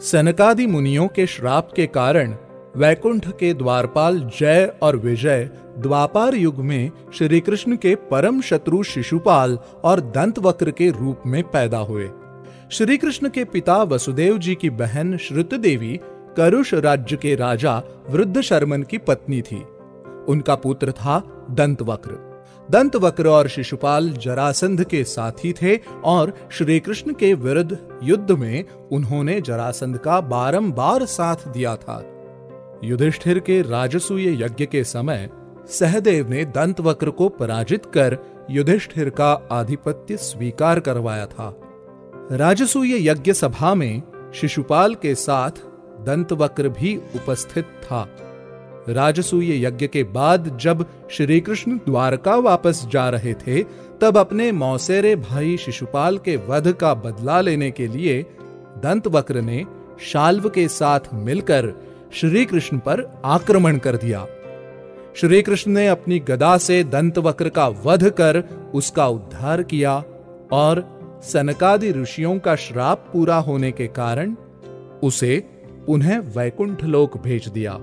सनकादि मुनियों के श्राप के कारण वैकुंठ के द्वारपाल जय और विजय द्वापार युग में श्री कृष्ण के परम शत्रु शिशुपाल और दंतवक्र के रूप में पैदा हुए। श्री कृष्ण के पिता वसुदेव जी की बहन श्रुत देवी करुष राज्य के राजा वृद्ध शर्मन की पत्नी थी। उनका पुत्र था दंतवक्र। दंतवक्र और शिशुपाल जरासंध के साथी थे और श्री कृष्ण के विरुद्ध युद्ध में उन्होंने जरासंध का बारंबार साथ दिया था। युधिष्ठिर के राजसूय यज्ञ के समय सहदेव ने दंतवक्र को पराजित कर युधिष्ठिर का आधिपत्य स्वीकार करवाया था। राजसूय यज्ञ सभा में शिशुपाल के साथ दंतवक्र भी उपस्थित था। राजसूय यज्ञ के बाद जब श्री कृष्ण द्वारका वापस जा रहे थे, तब अपने मौसेरे भाई शिशुपाल के वध का बदला लेने के लिए दंतवक्र ने शाल्व के साथ मिलकर श्री कृष्ण पर आक्रमण कर दिया। श्री कृष्ण ने अपनी गदा से दंतवक्र का वध कर उसका उद्धार किया और सनकादि ऋषियों का श्राप पूरा होने के कारण उसे उन्हें वैकुंठ लोक भेज दिया।